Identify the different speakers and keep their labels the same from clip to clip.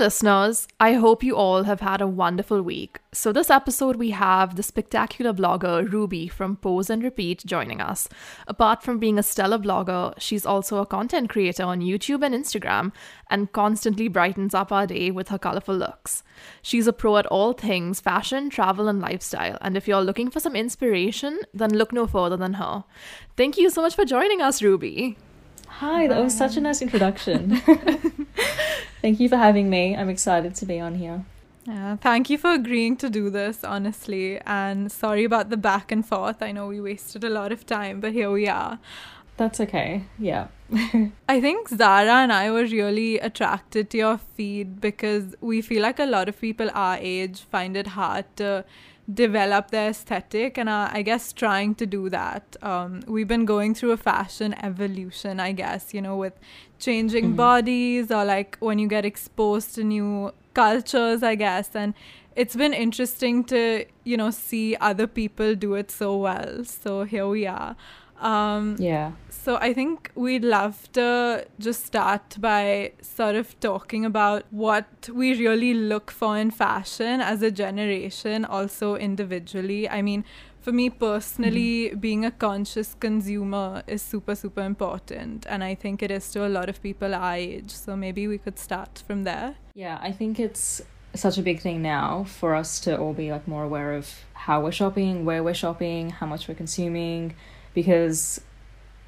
Speaker 1: listeners, I hope you all have had a wonderful week. So, this episode, we have the spectacular blogger Ruby from Pose and Repeat joining us. Apart from being a stellar blogger, she's also a content creator on YouTube and Instagram and constantly brightens up our day with her colorful looks. She's a pro at all things fashion, travel, and lifestyle. And if you're looking for some inspiration, then look no further than her. Thank you so much for joining us, Ruby.
Speaker 2: Hi, that was such a nice introduction. Thank you for having me. I'm excited to be on here.
Speaker 3: Yeah, thank you for agreeing to do this, honestly. And sorry about the back and forth. I know we wasted a lot of time, but here we are.
Speaker 2: That's okay. Yeah.
Speaker 3: I think Zara and I were really attracted to your feed because we feel like a lot of people our age find it hard to develop their aesthetic and uh, i guess trying to do that um, we've been going through a fashion evolution i guess you know with changing mm-hmm. bodies or like when you get exposed to new cultures i guess. And it's been interesting to you know see other people do it so well. So here we are
Speaker 2: um, yeah.
Speaker 3: So I think we'd love to just start by sort of talking about what we really look for in fashion as a generation, also individually. I mean, for me personally, mm-hmm. being a conscious consumer is super, super important. And I think it is to a lot of people our age. So maybe we could start from there.
Speaker 2: Yeah, I think it's such a big thing now for us to all be like more aware of how we're shopping, where we're shopping, how much we're consuming because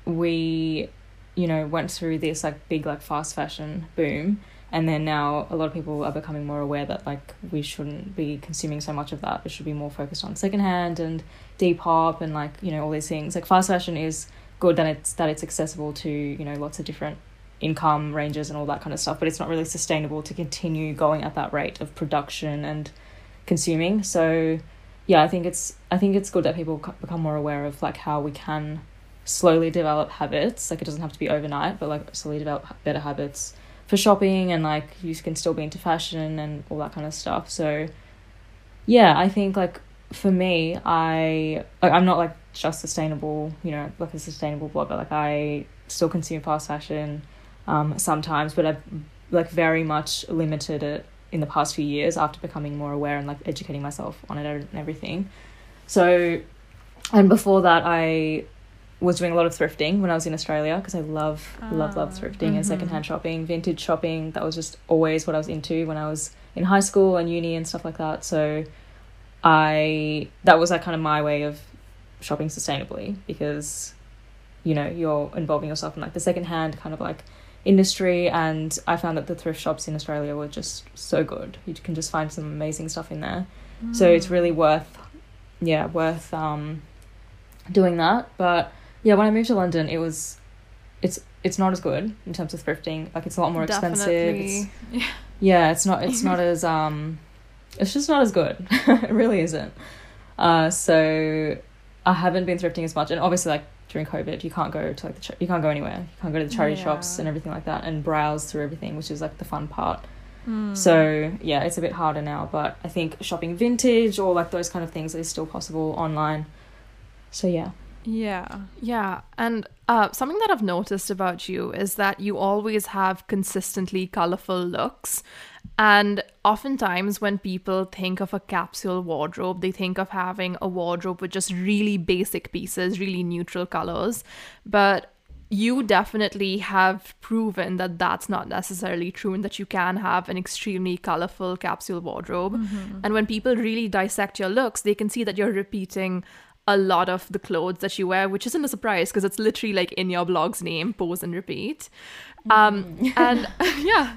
Speaker 2: we you know went through this like big like fast fashion boom and then now a lot of people are becoming more aware that like we shouldn't be consuming so much of that. We should be more focused on secondhand and depop and like you know all these things. Like fast fashion is good that it's that it's accessible to you know lots of different income ranges and all that kind of stuff but it's not really sustainable to continue going at that rate of production and consuming. So yeah, I think it's I think it's good that people become more aware of like how we can slowly develop habits. Like it doesn't have to be overnight, but like slowly develop better habits for shopping and like you can still be into fashion and all that kind of stuff. So yeah, I think like for me, I like I'm not like just sustainable, you know, like a sustainable blogger. Like I still consume fast fashion um sometimes, but I've like very much limited it in the past few years after becoming more aware and like educating myself on it and everything. So, and before that, I was doing a lot of thrifting when I was in Australia because I love, love, love ah, thrifting mm-hmm. and secondhand shopping, vintage shopping. That was just always what I was into when I was in high school and uni and stuff like that. So, I that was like kind of my way of shopping sustainably because, you know, you're involving yourself in like the secondhand kind of like industry and I found that the thrift shops in Australia were just so good. You can just find some amazing stuff in there. Mm. So it's really worth yeah, worth um doing that. But yeah, when I moved to London it was it's it's not as good in terms of thrifting. Like it's a lot more Definitely. expensive. It's, yeah, it's not it's not as um it's just not as good. it really isn't. Uh so I haven't been thrifting as much and obviously like during COVID, you can't go to like the you can't go anywhere. You can't go to the charity yeah. shops and everything like that and browse through everything, which is like the fun part. Mm. So yeah, it's a bit harder now, but I think shopping vintage or like those kind of things is still possible online. So yeah.
Speaker 1: Yeah, yeah, and uh, something that I've noticed about you is that you always have consistently colorful looks, and oftentimes, when people think of a capsule wardrobe, they think of having a wardrobe with just really basic pieces, really neutral colors. But you definitely have proven that that's not necessarily true and that you can have an extremely colorful capsule wardrobe. Mm-hmm. And when people really dissect your looks, they can see that you're repeating a lot of the clothes that you wear, which isn't a surprise because it's literally like in your blog's name, pose and repeat. Um, mm. and yeah,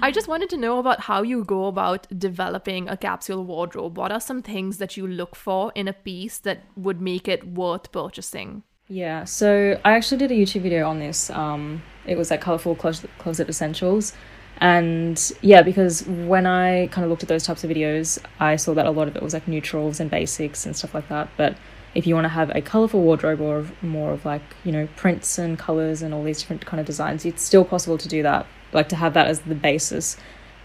Speaker 1: I just wanted to know about how you go about developing a capsule wardrobe. What are some things that you look for in a piece that would make it worth purchasing?
Speaker 2: Yeah, so I actually did a YouTube video on this. Um, it was like colorful closet, closet essentials. And yeah, because when I kind of looked at those types of videos, I saw that a lot of it was like neutrals and basics and stuff like that. But if you want to have a colorful wardrobe or more of like you know prints and colors and all these different kind of designs it's still possible to do that like to have that as the basis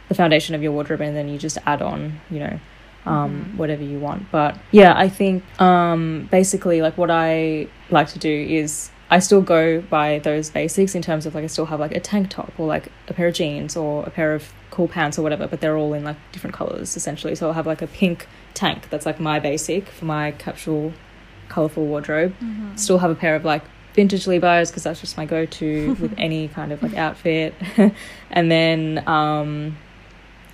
Speaker 2: the foundation of your wardrobe and then you just add on you know um, mm-hmm. whatever you want but yeah i think um, basically like what i like to do is i still go by those basics in terms of like i still have like a tank top or like a pair of jeans or a pair of cool pants or whatever, but they're all in like different colors essentially. So I'll have like a pink tank that's like my basic for my capsule colorful wardrobe.
Speaker 3: Mm-hmm.
Speaker 2: Still have a pair of like vintage Levi's because that's just my go-to with any kind of like outfit. and then um,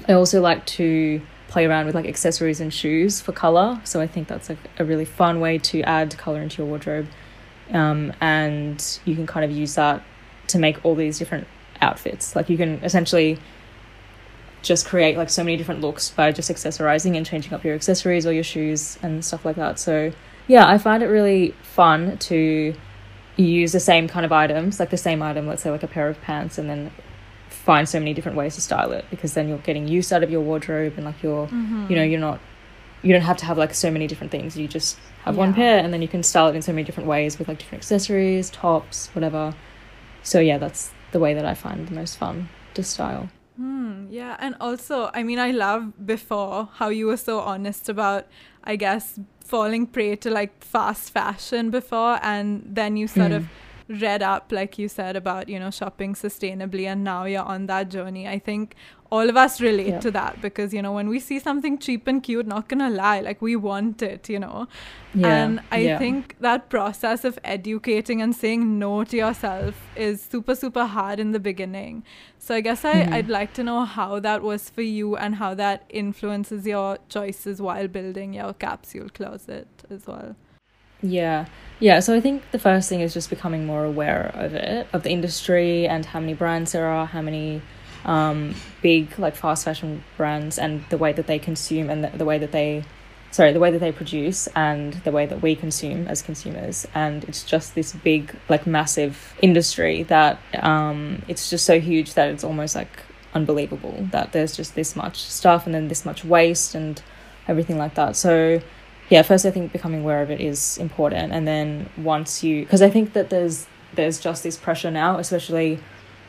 Speaker 2: I also like to play around with like accessories and shoes for color. So I think that's like a really fun way to add color into your wardrobe. Um, and you can kind of use that to make all these different outfits. Like you can essentially just create like so many different looks by just accessorizing and changing up your accessories or your shoes and stuff like that. So yeah, I find it really fun to use the same kind of items, like the same item, let's say like a pair of pants, and then find so many different ways to style it because then you're getting use out of your wardrobe and like you're,
Speaker 3: Mm-hmm.
Speaker 2: you know, you're not, you don't have to have like so many different things. You just have one pair and then you can style it in so many different ways with like different accessories, tops, whatever. So yeah, that's the way that I find the most fun to style.
Speaker 3: Hmm, yeah, and also, I mean, I love before how you were so honest about, I guess, falling prey to like fast fashion before, and then you sort
Speaker 2: Mm.
Speaker 3: of read up, like you said, about, you know, shopping sustainably, and now you're on that journey. I think all of us relate
Speaker 2: Yeah.
Speaker 3: to that because, you know, when we see something cheap and cute, not gonna lie, like we want it, you know.
Speaker 2: Yeah.
Speaker 3: And I
Speaker 2: yeah.
Speaker 3: think that process of educating and saying no to yourself is super, super hard in the beginning. So I guess I,
Speaker 2: Mhm.
Speaker 3: I'd like to know how that was for you and how that influences your choices while building your capsule closet as well.
Speaker 2: Yeah. Yeah. So I think the first thing is just becoming more aware of it, of the industry and how many brands there are, how many um, big like fast fashion brands and the way that they consume and the, the way that they sorry the way that they produce and the way that we consume as consumers. And it's just this big like massive industry that um, it's just so huge that it's almost like unbelievable that there's just this much stuff and then this much waste and everything like that. So yeah first i think becoming aware of it is important. And then once you because i think that there's there's just this pressure now especially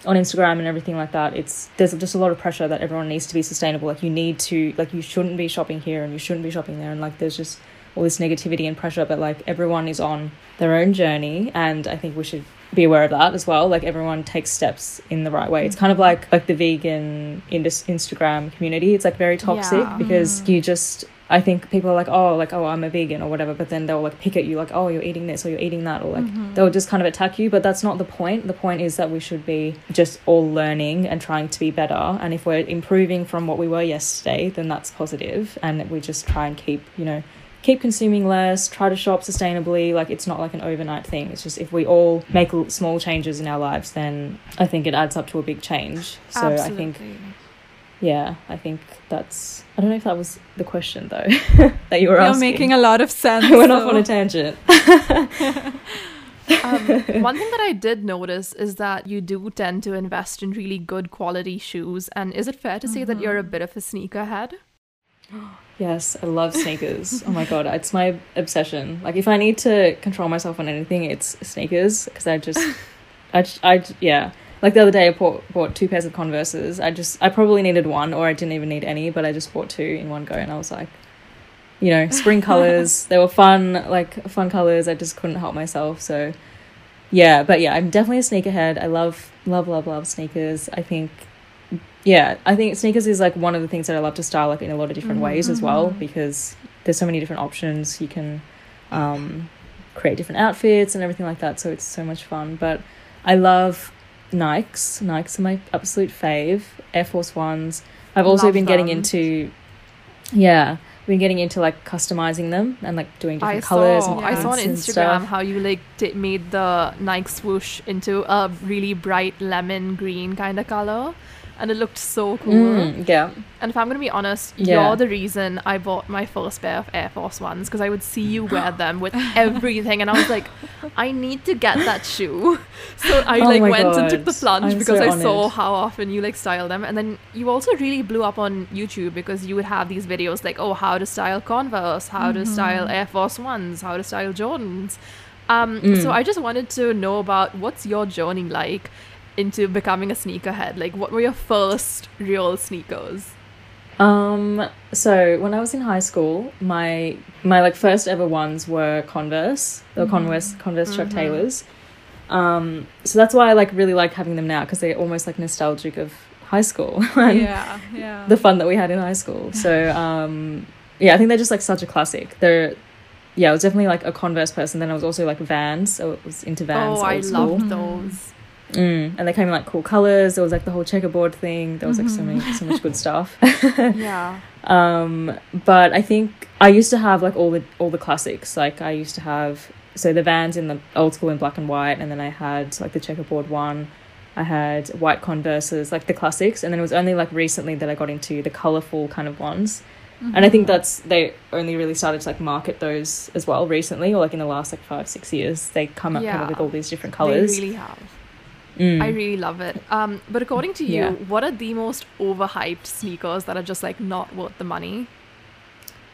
Speaker 2: on instagram and everything like that it's there's just a lot of pressure that everyone needs to be sustainable. Like you need to like you shouldn't be shopping here and you shouldn't be shopping there. And like there's just all this negativity and pressure but like everyone is on their own journey. And i think we should be aware of that as well. Like everyone takes steps in the right way. It's kind of like like the vegan instagram community. It's like very toxic
Speaker 1: Yeah.
Speaker 2: because you just I think people are like, oh, like, oh, I'm a vegan or whatever, but then they'll like pick at you, like, oh, you're eating this or you're eating that, or like,
Speaker 3: Mhm.
Speaker 2: they'll just kind of attack you. But that's not the point. The point is that we should be just all learning and trying to be better. And if we're improving from what we were yesterday, then that's positive. And we just try and keep, you know, keep consuming less, try to shop sustainably. Like, it's not like an overnight thing. It's just if we all make small changes in our lives, then I think it adds up to a big change. So I think yeah, I think that's. I don't know if that was the question though that you were asking.
Speaker 3: You're making a lot of sense.
Speaker 2: I went off on a tangent.
Speaker 1: um, one thing that I did notice is that you do tend to invest in really good quality shoes. And is it fair to say that you're a bit of a sneakerhead?
Speaker 2: yes, I love sneakers. oh my god, it's my obsession. Like if I need to control myself on anything, it's sneakers because I just, I, just- I, j- yeah. Like the other day, I bought, bought two pairs of Converses. I just, I probably needed one, or I didn't even need any, but I just bought two in one go, and I was like, you know, spring colors. they were fun, like fun colors. I just couldn't help myself. So, yeah, but yeah, I'm definitely a sneakerhead. I love, love, love, love sneakers. I think, yeah, I think sneakers is like one of the things that I love to style like in a lot of different ways as well
Speaker 3: Mhm.
Speaker 2: because there's so many different options. You can um, create different outfits and everything like that. So it's so much fun. But I love Nikes. Nikes are my absolute fave. Air Force Ones. I've also
Speaker 1: Love
Speaker 2: been getting
Speaker 1: them.
Speaker 2: into, yeah, been getting into like customizing them and like doing different
Speaker 1: I
Speaker 2: colors
Speaker 1: saw,
Speaker 2: and
Speaker 1: I saw on Instagram how you like t- made the Nike swoosh into a really bright lemon green kind of color, and it looked so cool.
Speaker 2: Mm, yeah.
Speaker 1: And if I'm gonna be honest,
Speaker 2: Yeah.
Speaker 1: you're the reason I bought my first pair of Air Force Ones because I would see you wear them with everything, and I was like, I need to get that shoe. So I
Speaker 2: Oh
Speaker 1: like went and took the plunge
Speaker 2: I'm
Speaker 1: because
Speaker 2: so
Speaker 1: I saw how often you like style them, and then you also really blew up on YouTube because you would have these videos like, oh, how to style Converse, how to style Air Force Ones, how to style Jordans. Um,
Speaker 2: Mm.
Speaker 1: So I just wanted to know about what's your journey like into becoming a sneakerhead. Like, what were your first real sneakers?
Speaker 2: Um. So when I was in high school, my my like first ever ones were Converse. They were Converse Converse Chuck
Speaker 1: Mhm.
Speaker 2: Taylors. Um. So that's why I like really like having them now because they're almost like nostalgic of high school and
Speaker 3: yeah, yeah.
Speaker 2: the fun that we had in high school. So um, yeah, I think they're just like such a classic. They're yeah, I was definitely like a Converse person. Then I was also like Vans, so it was into Vans.
Speaker 1: oh, I loved those.
Speaker 2: Mm. And they came in like cool colors. There was like the whole checkerboard thing. There was like so many, so much good stuff.
Speaker 1: Yeah.
Speaker 2: um, but I think I used to have like all the all the classics. Like I used to have so the Vans in the old school in black and white, and then I had like the checkerboard one. I had white Converses, like the classics, and then it was only like recently that I got into the colorful kind of ones. And I think that's they only really started to like market those as well recently, or like in the last like five six years. They come up kind of with all these different colors.
Speaker 1: They really have.
Speaker 2: Mm.
Speaker 1: I really love it. Um, but according to you,
Speaker 2: Yeah.
Speaker 1: what are the most overhyped sneakers that are just like not worth the money?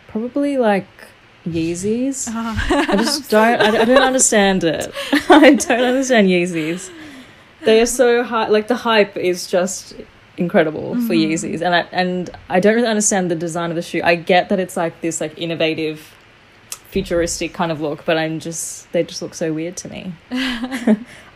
Speaker 2: Probably like Yeezys.
Speaker 3: Uh-huh.
Speaker 2: I just don't. I, I don't understand it. I don't understand Yeezys. They are so high. Like the hype is just incredible for
Speaker 3: Mhm.
Speaker 2: Yeezys, and I and I don't really understand the design of the shoe. I get that it's like this like innovative, futuristic kind of look, but I'm just they just look so weird to me.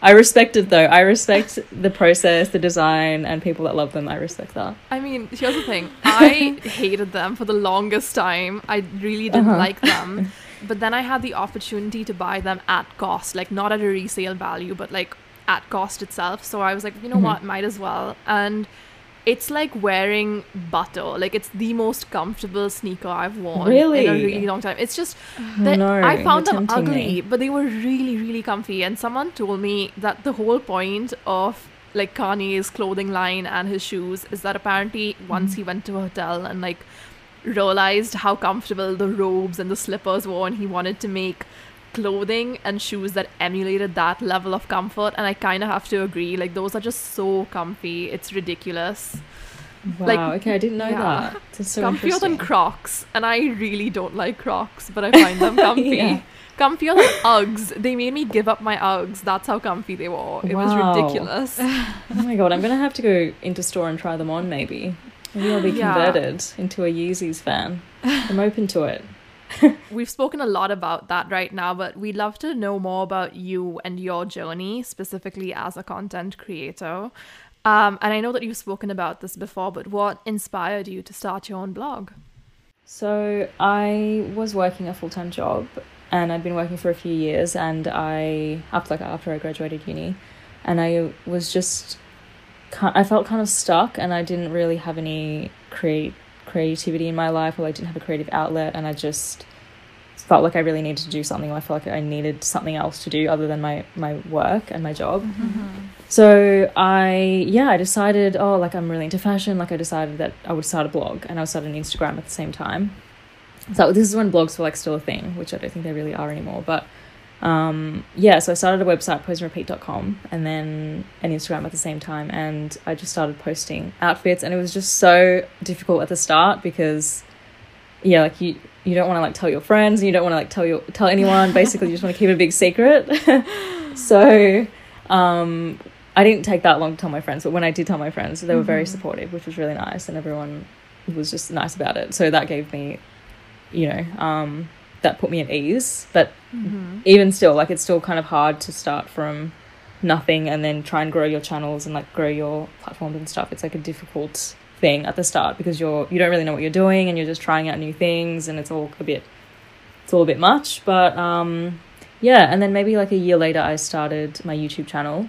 Speaker 2: I respect it though. I respect the process, the design, and people that love them. I respect that.
Speaker 1: I mean, here's the thing. I hated them for the longest time. I really didn't
Speaker 2: Uh-huh.
Speaker 1: like them. But then I had the opportunity to buy them at cost, like not at a resale value, but like at cost itself. So I was like, you know
Speaker 2: Mhm.
Speaker 1: what, might as well. And it's like wearing butter. Like it's the most comfortable sneaker I've worn
Speaker 2: really?
Speaker 1: in a really long time. It's just
Speaker 2: Oh,
Speaker 1: that
Speaker 2: no,
Speaker 1: I found them ugly,
Speaker 2: me.
Speaker 1: but they were really, really comfy. And someone told me that the whole point of like Kanye's clothing line and his shoes is that apparently once
Speaker 2: Mm-hmm.
Speaker 1: he went to a hotel and like realized how comfortable the robes and the slippers were, and he wanted to make clothing and shoes that emulated that level of comfort. And I kind of have to agree, like those are just so comfy. It's ridiculous.
Speaker 2: Wow.
Speaker 1: like,
Speaker 2: okay, I didn't know
Speaker 1: yeah.
Speaker 2: that. That's so
Speaker 1: comfier than. Crocs, and I really don't like Crocs, but I find them comfy.
Speaker 2: Yeah.
Speaker 1: Comfier than Uggs. They made me give up my Uggs. That's how comfy they were. It was ridiculous.
Speaker 2: Oh my god, I'm gonna have to go into store and try them on. Maybe, maybe I'll be
Speaker 1: Yeah.
Speaker 2: converted into a Yeezys fan. I'm open to it.
Speaker 1: We've spoken a lot about that right now, but we'd love to know more about you and your journey, specifically as a content creator. Um, and I know that you've spoken about this before, but what inspired you to start your own blog?
Speaker 2: So I was working a full time job, and I'd been working for a few years. And I after like after I graduated uni, and I was just, I felt kind of stuck, and I didn't really have any create creativity in my life, or I didn't have a creative outlet, and I just felt like I really needed to do something. Or I felt like I needed something else to do other than my my work and my job. Mm-hmm. So I yeah, I decided, oh, like I'm really into fashion. Like I decided that I would start a blog and I would start an Instagram at the same time. So this is when blogs were like still a thing, which I don't think they really are anymore. But um, yeah, so I started a website, poseandrepeat.com, and then an Instagram at the same time. And I just started posting outfits, and it was just so difficult at the start because yeah, like you you don't want to like tell your friends, and you don't want to like tell your tell anyone. Basically, you just want to keep it a big secret. so um, I didn't take that long to tell my friends, but when I did tell my friends, they were very
Speaker 3: Mhm.
Speaker 2: supportive, which was really nice, and everyone was just nice about it. So that gave me, you know, um, that put me at ease. But
Speaker 1: Mm-hmm.
Speaker 2: even still, like it's still kind of hard to start from nothing and then try and grow your channels and like grow your platforms and stuff. It's like a difficult thing at the start because you're you don't really know what you're doing and you're just trying out new things and it's all a bit it's all a bit much. But um yeah, and then maybe like a year later I started my YouTube channel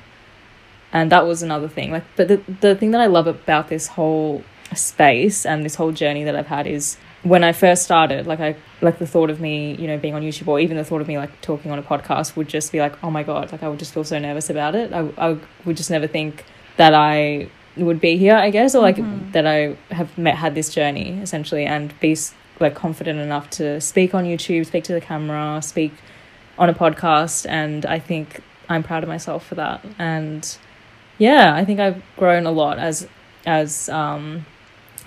Speaker 2: and that was another thing. Like but the the thing that I love about this whole space and this whole journey that I've had is when I first started, like I like the thought of me, you know, being on YouTube or even the thought of me like talking on a podcast would just be like, oh my god, like I would just feel so nervous about it. I I would just never think that I would be here, I guess, or like
Speaker 3: Mhm.
Speaker 2: that I have met had this journey essentially and be like confident enough to speak on YouTube, speak to the camera, speak on a podcast, and I think I'm proud of myself for that. And yeah, I think I've grown a lot as as um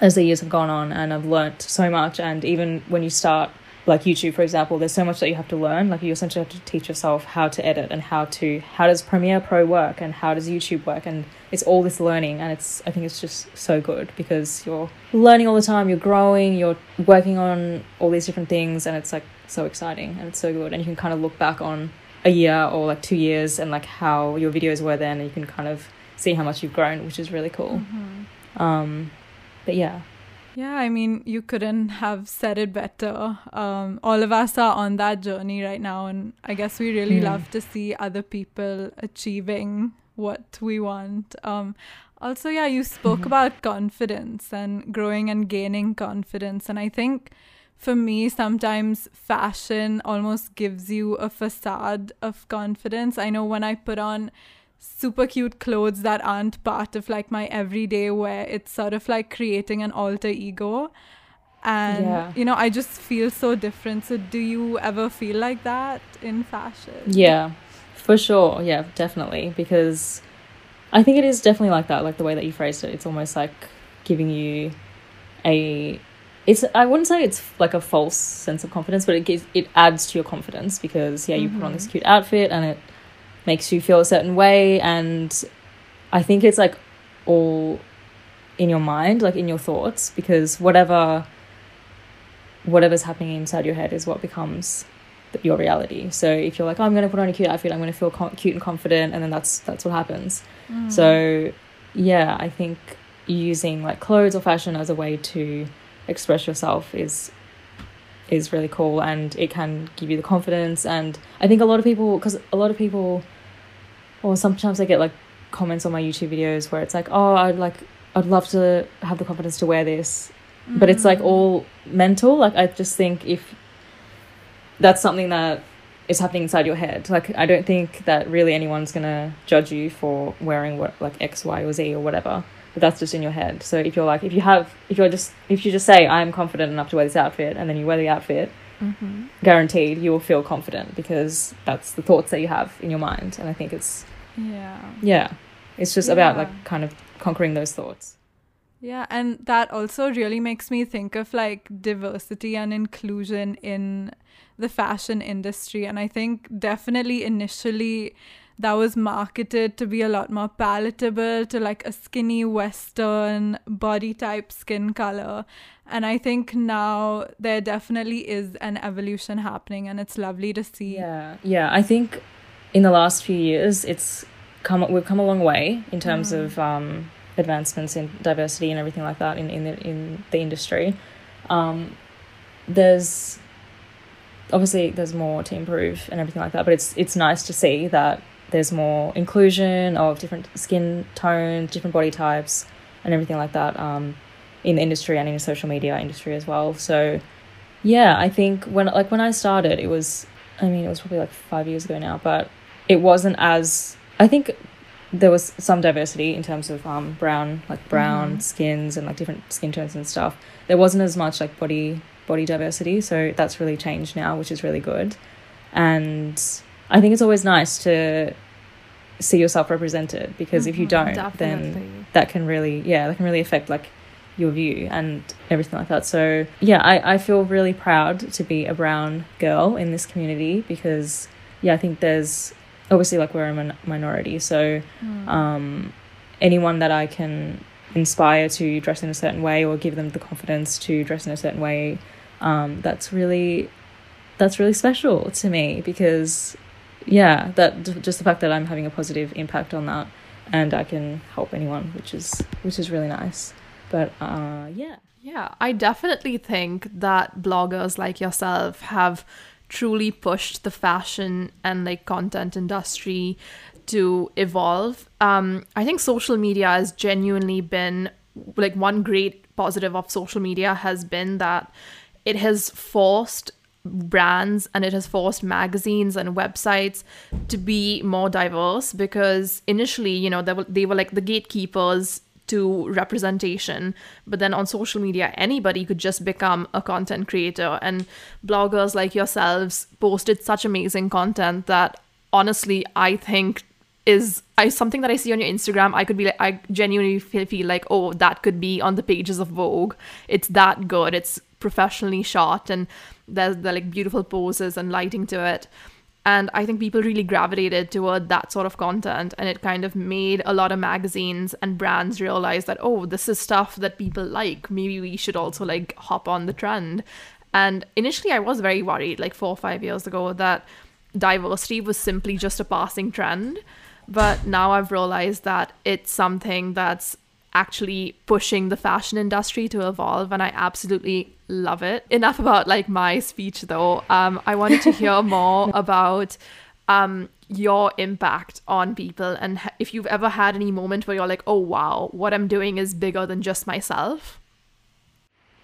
Speaker 2: as the years have gone on and I've learnt so much and even when you start like YouTube for example there's so much that you have to learn. Like you essentially have to teach yourself how to edit and how to how does Premiere Pro work and how does YouTube work? And it's all this learning and it's I think it's just so good because you're learning all the time you're growing you're working on all these different things and it's like so exciting and it's so good. And you can kind of look back on a year or like two years and like how your videos were then and you can kind of see how much you've grown which is really cool. Um, but yeah.
Speaker 3: Yeah, I mean, you couldn't have said it better. Um, all of us are on that journey right now, and I guess we really
Speaker 2: Mm.
Speaker 3: love to see other people achieving what we want. Um, also, yeah, you spoke
Speaker 2: Mhm.
Speaker 3: about confidence and growing and gaining confidence, and I think for me, sometimes fashion almost gives you a facade of confidence. I know when I put on super cute clothes that aren't part of like my everyday wear, it's sort of like creating an alter ego. And
Speaker 2: Yeah.
Speaker 3: you know, I just feel so different. So, do you ever feel like that in fashion?
Speaker 2: Yeah, for sure. Yeah, definitely. Because I think it is definitely like that, like the way that you phrased it. It's almost like giving you a. It's. I wouldn't say it's like a false sense of confidence, but it gives it adds to your confidence because yeah, you put on this mm-hmm. cute outfit and it makes you feel a certain way, and I think it's like all in your mind, like in your thoughts, because whatever whatever's happening inside your head is what becomes your reality. So if you're like, oh, I'm going to put on a cute outfit, I'm going to feel cute and confident, and then that's that's what happens.
Speaker 3: Mm.
Speaker 2: So yeah, I think using like clothes or fashion as a way to express yourself is is really cool, and it can give you the confidence. And I think a lot of people, because a lot of people, or sometimes I get like comments on my YouTube videos where it's like, oh, I'd like. I'd love to have the confidence to wear this, but it's like
Speaker 3: Mm.
Speaker 2: all mental like i just think if that's something that is happening inside your head like i don't think that really anyone's gonna judge you for wearing what like x y or z or whatever but that's just in your head so if you're like if you have if you're just if you just say i'm confident enough to wear this outfit and then you wear the outfit
Speaker 1: Mm-hmm.
Speaker 2: guaranteed you will feel confident because that's the thoughts that you have in your mind and i think it's
Speaker 3: yeah.
Speaker 2: yeah it's just about like kind of conquering those thoughts
Speaker 3: Yeah, and that also really makes me think of like diversity and inclusion in the fashion industry. And I think definitely initially that was marketed to be a lot more palatable to like a skinny Western body type skin color. And I think now there definitely is an evolution happening, and it's lovely to see.
Speaker 2: Yeah, yeah. I think in the last few years, it's come we've come a long way in terms
Speaker 3: Mm.
Speaker 2: of um, advancements in diversity and everything like that in in the, in the industry. Um, there's obviously there's more to improve and everything like that, but it's it's nice to see that there's more inclusion of different skin tones, different body types, and everything like that um, in the industry and in the social media industry as well. So yeah, I think when like when I started, it was I mean it was probably like five years ago now, but it wasn't as I think there was some diversity in terms of um brown like brown
Speaker 3: Mhm.
Speaker 2: skins and like different skin tones and stuff. There wasn't as much like body body diversity, so that's really changed now, which is really good. And I think it's always nice to see yourself represented because if you
Speaker 3: Mhm,
Speaker 2: don't,
Speaker 1: Definitely.
Speaker 2: then that can really yeah that can really affect like your view and everything like that so yeah I, I feel really proud to be a brown girl in this community because yeah i think there's obviously like we're a min- minority so
Speaker 3: Mm.
Speaker 2: um anyone that i can inspire to dress in a certain way or give them the confidence to dress in a certain way um that's really that's really special to me because yeah that just the fact that i'm having a positive impact on that and i can help anyone which is which is really nice but uh yeah
Speaker 1: Yeah, I definitely think that bloggers like yourself have truly pushed the fashion and like content industry to evolve. Um, I think social media has genuinely been like one great positive of social media has been that it has forced brands and it has forced magazines and websites to be more diverse because initially you know they were, they were like the gatekeepers to representation but then on social media anybody could just become a content creator and bloggers like yourselves posted such amazing content that honestly i think is I something that I see on your Instagram, I could be like, I genuinely feel, feel like, oh, that could be on the pages of Vogue. It's that good. It's professionally shot, and there's the like beautiful poses and lighting to it. And I think people really gravitated toward that sort of content, and it kind of made a lot of magazines and brands realize that, oh, this is stuff that people like. Maybe we should also like hop on the trend. And initially, I was very worried, like four or five years ago, that diversity was simply just a passing trend but now I've realized that it's something that's actually pushing the fashion industry to evolve, and I absolutely love it. Enough about like my speech though. Um, I wanted to hear more about um your impact on people and if you've ever had any moment where you're like, oh wow, what I'm doing is bigger than just myself.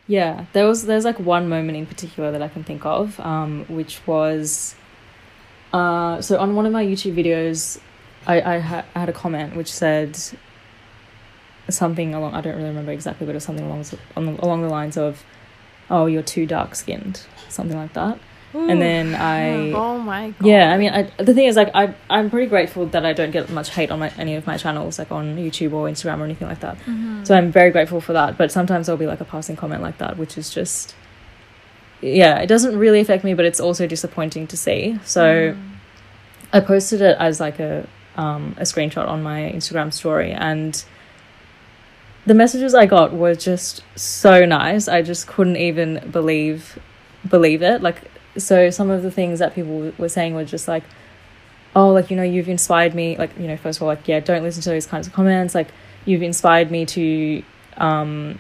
Speaker 2: Yeah, there was there's like one moment in particular that I can think of, um, which was, uh, so on one of my YouTube videos, I I, ha- I had a comment which said something along I don't really remember exactly, but it was something along on the, along the lines of, "Oh, you're too dark skinned," something like that. And then I
Speaker 1: Oh my god.
Speaker 2: yeah, I mean, I, the thing is, like, I I'm pretty grateful that I don't get much hate on my, any of my channels, like on YouTube or Instagram or anything like that. So I'm very grateful for that. But sometimes there'll be like a passing comment like that, which is just, yeah, it doesn't really affect me, but it's also disappointing to see. So I posted it as like a um a screenshot on my Instagram story, and the messages I got were just so nice. I just couldn't even believe believe it. Like so some of the things that people were saying were just like oh like you know you've inspired me like you know first of all like yeah don't listen to those kinds of comments like you've inspired me to um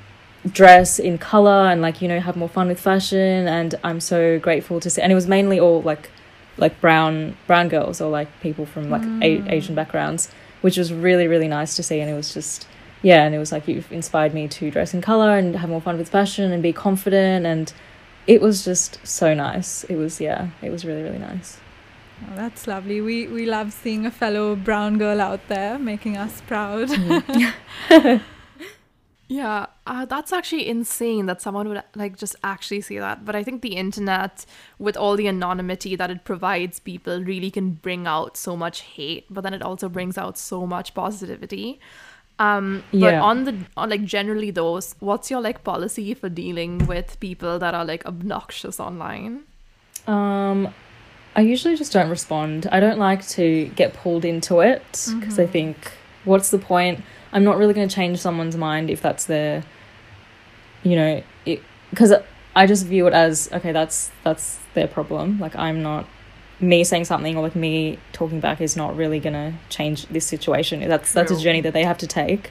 Speaker 2: dress in color and like you know have more fun with fashion and i'm so grateful to see and it was mainly all like like brown brown girls or like people from like a- asian backgrounds which was really really nice to see and it was just yeah and it was like you've inspired me to dress in color and have more fun with fashion and be confident and it was just so nice it was yeah it was really really nice
Speaker 3: Oh, that's lovely. We we love seeing a fellow brown girl out there making us proud.
Speaker 1: Yeah, uh, that's actually insane that someone would like just actually say that. But I think the internet, with all the anonymity that it provides people, really can bring out so much hate. But then it also brings out so much positivity. Um, but
Speaker 2: Yeah.
Speaker 1: on the on like generally those, what's your like policy for dealing with people that are like obnoxious online?
Speaker 2: Um, I usually just don't respond. I don't like to get pulled into it because I think, what's the point? I'm not really going to change someone's mind if that's their, you know, it because I just view it as okay. That's that's their problem. Like I'm not me saying something or like me talking back is not really going to change this situation. That's that's a journey that they have to take.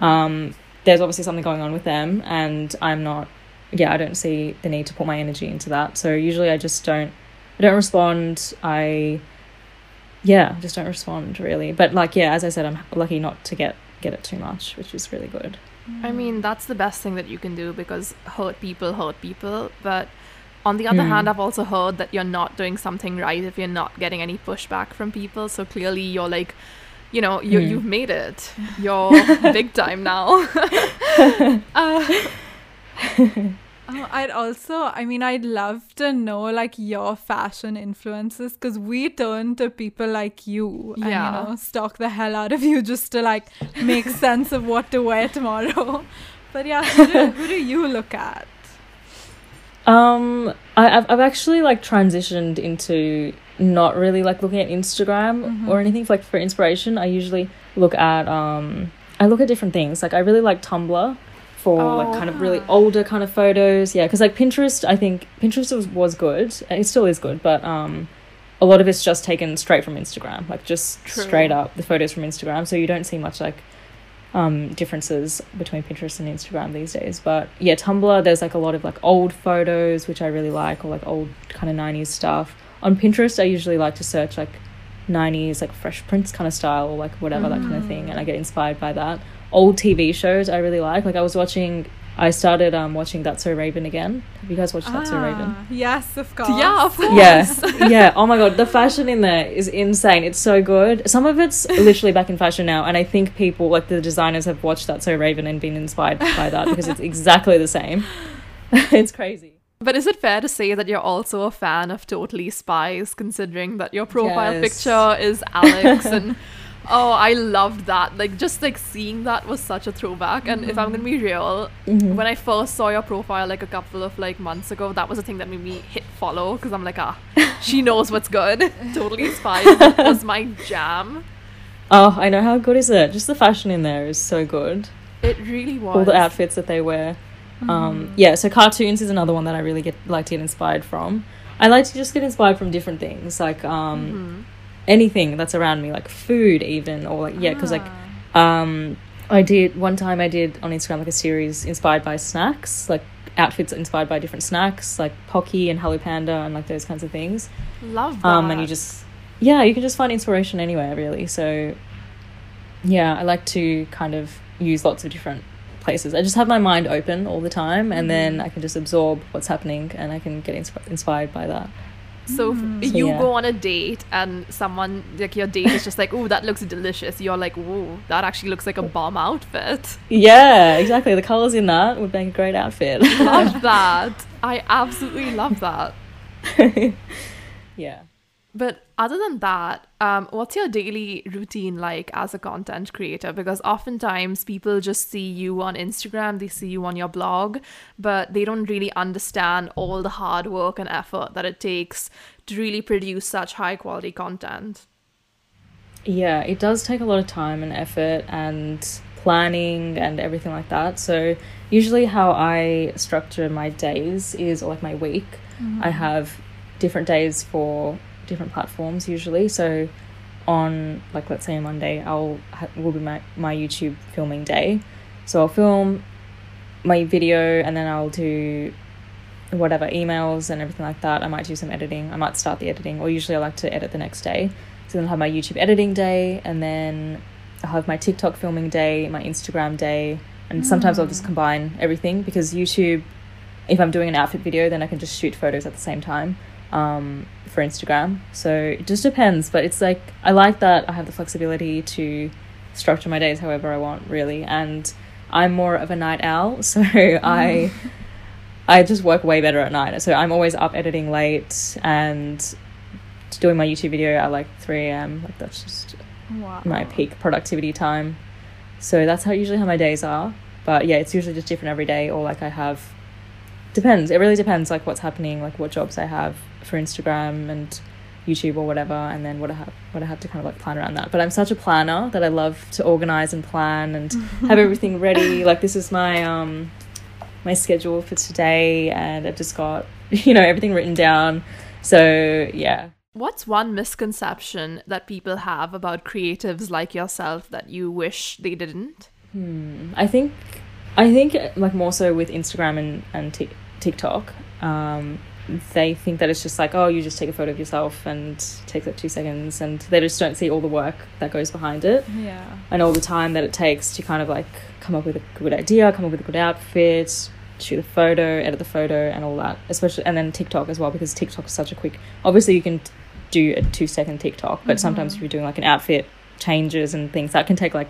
Speaker 2: Um, there's obviously something going on with them, and I'm not. Yeah, I don't see the need to put my energy into that. So usually I just don't. I don't respond. I. Yeah, just don't respond really. But like, yeah, as I said, I'm lucky not to get get it too much, which is really good.
Speaker 1: I mean, that's the best thing that you can do because hurt people hurt people. But on the other
Speaker 2: Hmm.
Speaker 1: hand, I've also heard that you're not doing something right if you're not getting any pushback from people. So clearly, you're like, you know, you
Speaker 2: Hmm.
Speaker 1: you've made it. You're big time now. uh,
Speaker 3: Oh, I'd also, I mean, I'd love to know like your fashion influences because we turn to people like you and, you know, stalk the hell out of you just to like make sense of what to wear tomorrow. But yeah, who do, who do you look at?
Speaker 2: Um, I, I've I've actually like transitioned into not really like looking at Instagram
Speaker 3: Mhm.
Speaker 2: or anything for, like for inspiration. I usually look at um, I look at different things. Like I really like Tumblr for like kind of really
Speaker 3: Oh.
Speaker 2: older kind of photos. Yeah, because like Pinterest, I think Pinterest was, was good. It still is good, but um, a lot of it's just taken straight from Instagram, like just
Speaker 1: True.
Speaker 2: straight up the photos from Instagram. So you don't see much like um differences between Pinterest and Instagram these days. But yeah, Tumblr there's like a lot of like old photos which I really like or like old kind of 90s stuff. On Pinterest I usually like to search like 90s like Fresh Prince kind of style or like whatever that kind of thing and I get inspired by that. Old TV shows I really like. Like I was watching I started um watching That's So Raven again. Have you guys watched That's So Raven?
Speaker 3: Ah, Yes, of course.
Speaker 1: yeah, of course.
Speaker 2: Yeah, yeah. Oh my god, the fashion in there is insane. It's so good. Some of it's literally back in fashion now, and I think people like the designers have watched that so Raven and been inspired by that because it's exactly the same. it's crazy.
Speaker 1: But is it fair to say that you're also a fan of Totally Spies, considering that your profile
Speaker 2: Yes.
Speaker 1: picture is Alex and oh, I loved that. Like just like seeing that was such a throwback. And if I'm gonna be real,
Speaker 2: Mhm.
Speaker 1: when I first saw your profile like a couple of like months ago, that was the thing that made me hit follow because I'm like, ah, she knows what's good. totally Spies was my jam.
Speaker 2: Oh, I know how good is it. Just the fashion in there is so good.
Speaker 1: It really was.
Speaker 2: All the outfits that they wear. Um, yeah. So cartoons is another one that I really get like to get inspired from. I like to just get inspired from different things, like um,
Speaker 1: Mhm.
Speaker 2: Anything that's around me, like food, even or like yeah, because like um I did one time. I did on Instagram like a series inspired by snacks, like outfits inspired by different snacks, like Pocky and Hello Panda and like those kinds of things.
Speaker 1: Love that.
Speaker 2: Um, and you just yeah, you can just find inspiration anywhere really. So yeah, I like to kind of use lots of different places. I just have my mind open all the time, and then I can just absorb what's happening, and I can get insp- inspired by that.
Speaker 1: So if
Speaker 3: Mm.
Speaker 2: So,
Speaker 1: you
Speaker 2: yeah.
Speaker 1: go on a date and someone like your date is just like, "Oh, that looks delicious." You're like, "Whoa, that actually looks like a bomb outfit."
Speaker 2: Yeah, exactly. The colors in that would make a great outfit.
Speaker 1: Love that. I absolutely love that.
Speaker 2: yeah.
Speaker 1: But other than that, um, what's your daily routine like as a content creator? Because oftentimes people just see you on Instagram, they see you on your blog, but they don't really understand all the hard work and effort that it takes to really produce such high quality content.
Speaker 2: Yeah, it does take a lot of time and effort and planning and everything like that. So, usually, how I structure my days is or like my week, I have different days for different platforms usually. So, on like let's say Monday, I'll will be my, my YouTube filming day. So, I'll film my video and then I'll do whatever emails and everything like that. I might do some editing. I might start the editing, or usually I like to edit the next day. So then I'll have my YouTube editing day, and then I'll have my TikTok filming day, my Instagram day, and sometimes I'll just mm. combine everything because YouTube, if I'm doing an outfit video, then I can just shoot photos at the same time um, for Instagram. So it just depends, but it's like I like that I have the flexibility to structure my days however I want, really. And I'm more of a night owl, so I. I just work way better at night. So I'm always up editing late and doing my YouTube video at like 3 a.m. Like that's just
Speaker 3: Wow.
Speaker 2: my peak productivity time. So that's how usually how my days are. But yeah, it's usually just different every day or like I have depends. It really depends like what's happening, like what jobs I have for Instagram and YouTube or whatever and then what I have what I have to kind of like plan around that. But I'm such a planner that I love to organize and plan and have everything ready. Like this is my um my schedule for today and I've just got you know everything written down. So yeah.
Speaker 1: What's one misconception that people have about creatives like yourself that you wish they didn't?
Speaker 2: Hmm. I think I think like more so with Instagram and and Tik TikTok, um, they think that it's just like oh you just take a photo of yourself and it takes like two seconds and they just don't see all the work that goes behind it
Speaker 3: Yeah.
Speaker 2: and all the time that it takes to kind of like come up with a good idea, come up with a good outfit, shoot a photo, edit the photo, and all that. Especially and then TikTok as well because TikTok is such a quick. Obviously, you can t- do a two second TikTok, but sometimes if you're doing like an outfit changes and things, that can take like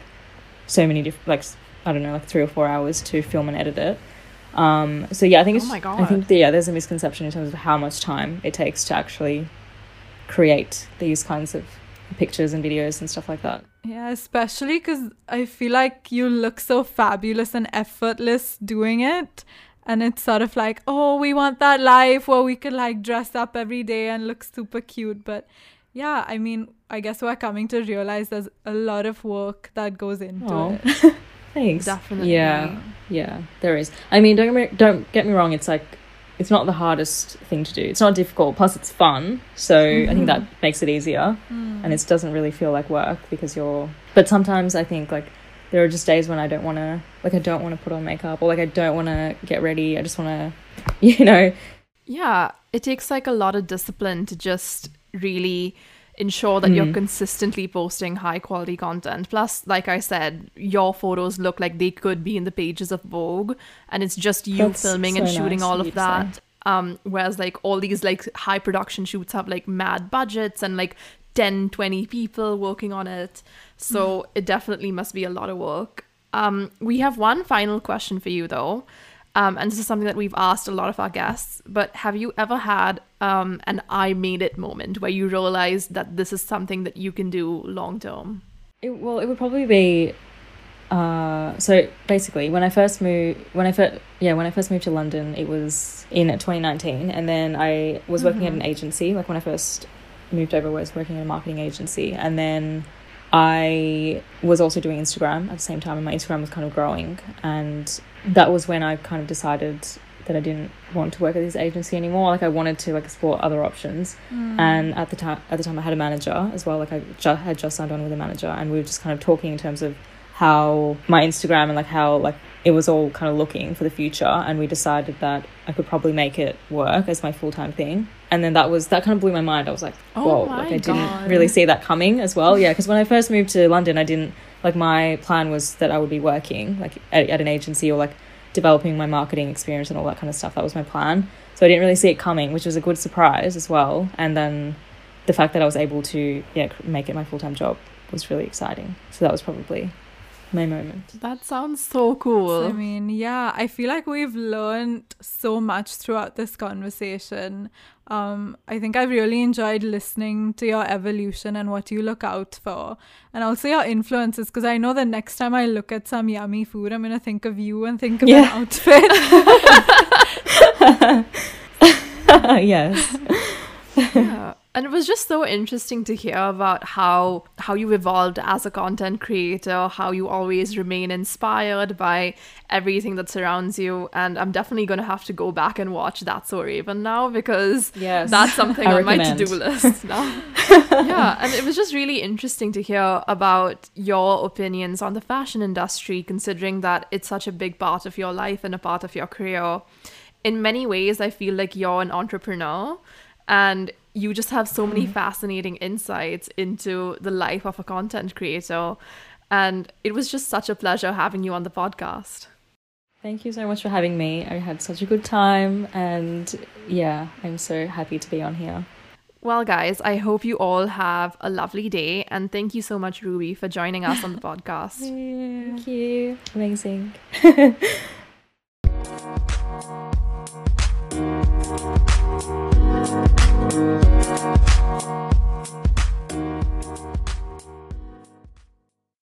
Speaker 2: so many different like I don't know like three or four hours to film and edit it. Um, so yeah, I think
Speaker 1: Oh
Speaker 2: it's.
Speaker 1: my
Speaker 2: I think that, yeah, there's a misconception in terms of how much time it takes to actually create these kinds of pictures and videos and stuff like that.
Speaker 3: Yeah, especially because I feel like you look so fabulous and effortless doing it. And it's sort of like, oh, we want that life where we could like dress up every day and look super cute. But yeah, I mean, I guess we're coming to realize there's a lot of work that goes into it.
Speaker 2: Thanks.
Speaker 1: Definitely.
Speaker 2: Yeah, yeah, there is. I mean, don't get me, don't get me wrong. It's like it's not the hardest thing to do. It's not difficult. Plus, it's fun. So I think that mm-hmm. makes it easier, and it mm. doesn't really feel like work because you're. But sometimes I think like there are just days when I don't want to like I don't want to put on makeup or like I don't want to get ready. I just want to, you know.
Speaker 1: Yeah, it takes like a lot of discipline to just really ensure that you're
Speaker 2: Mm.
Speaker 1: consistently posting high quality content. Plus, like I said, your photos look like they could be in the pages of Vogue, and it's just you
Speaker 2: That's
Speaker 1: filming
Speaker 2: so
Speaker 1: and shooting
Speaker 2: nice
Speaker 1: all
Speaker 2: of you
Speaker 1: of
Speaker 2: to say.
Speaker 1: that. Um, whereas like all these like high production shoots have like mad budgets and like 10, 20 people working on it. So it definitely must be a lot of work. Um, we have one final question for you though. Um, and this is something that we've asked a lot of our guests. But have you ever had um, an I made it moment where you realized that this is something that you can do long term?
Speaker 2: It, well, it would probably be. Uh, so basically, when I first moved, when I first, yeah, when I first moved to London, it was in 2019, and then I was working at an agency. Like when I first moved over, I was working at a marketing agency, and then I was also doing Instagram at the same time, and my Instagram was kind of growing, and that was when I kind of decided that I didn't want to work at this agency anymore. Like I wanted to like explore other options. Mm. And at the time, at the time, I had a manager as well. Like I ju- had just signed on with a manager, and we were just kind of talking in terms of how my Instagram and like how like it was all kind of looking for the future and we decided that I could probably make it work as my full-time thing. And then that was that kind of blew my mind. I was like
Speaker 1: Oh
Speaker 2: whoa
Speaker 1: my
Speaker 2: like I didn't
Speaker 1: God.
Speaker 2: really see that coming as well. Yeah because when I first moved to London I didn't like my plan was that I would be working like at, at an agency or like developing my marketing experience and all that kind of stuff. That was my plan. So I didn't really see it coming which was a good surprise as well. And then the fact that I was able to yeah make it my full-time job was really exciting. So that was probably my moment
Speaker 1: That sounds so cool.
Speaker 3: I mean, yeah, I feel like we've learned so much throughout this conversation. Um, I think I've really enjoyed listening to your evolution and what you look out for, and also your influences. Because I know the next time I look at some yummy food, I'm gonna think of you and think of
Speaker 2: Yeah.
Speaker 3: an outfit.
Speaker 2: yes
Speaker 1: yeah. And it was just so interesting to hear about how how you evolved as a content creator, how you always remain inspired by everything that surrounds you. And I'm definitely gonna have to go back and watch That's So Raven now because
Speaker 2: yes
Speaker 1: that's something
Speaker 2: I
Speaker 1: on my to-do list now. yeah, and it was just really interesting to hear about your opinions on the fashion industry, considering that it's such a big part of your life and a part of your career. In many ways, I feel like you're an entrepreneur and you just have so many mm. fascinating insights into the life of a content creator. And it was just such a pleasure having you on the podcast.
Speaker 2: Thank you so much for having me. I had such a good time, and yeah, I'm so happy to be on here.
Speaker 1: Well, guys, I hope you all have a lovely day. And thank you so much, Ruby, for joining us on the podcast.
Speaker 2: Thank you. Amazing.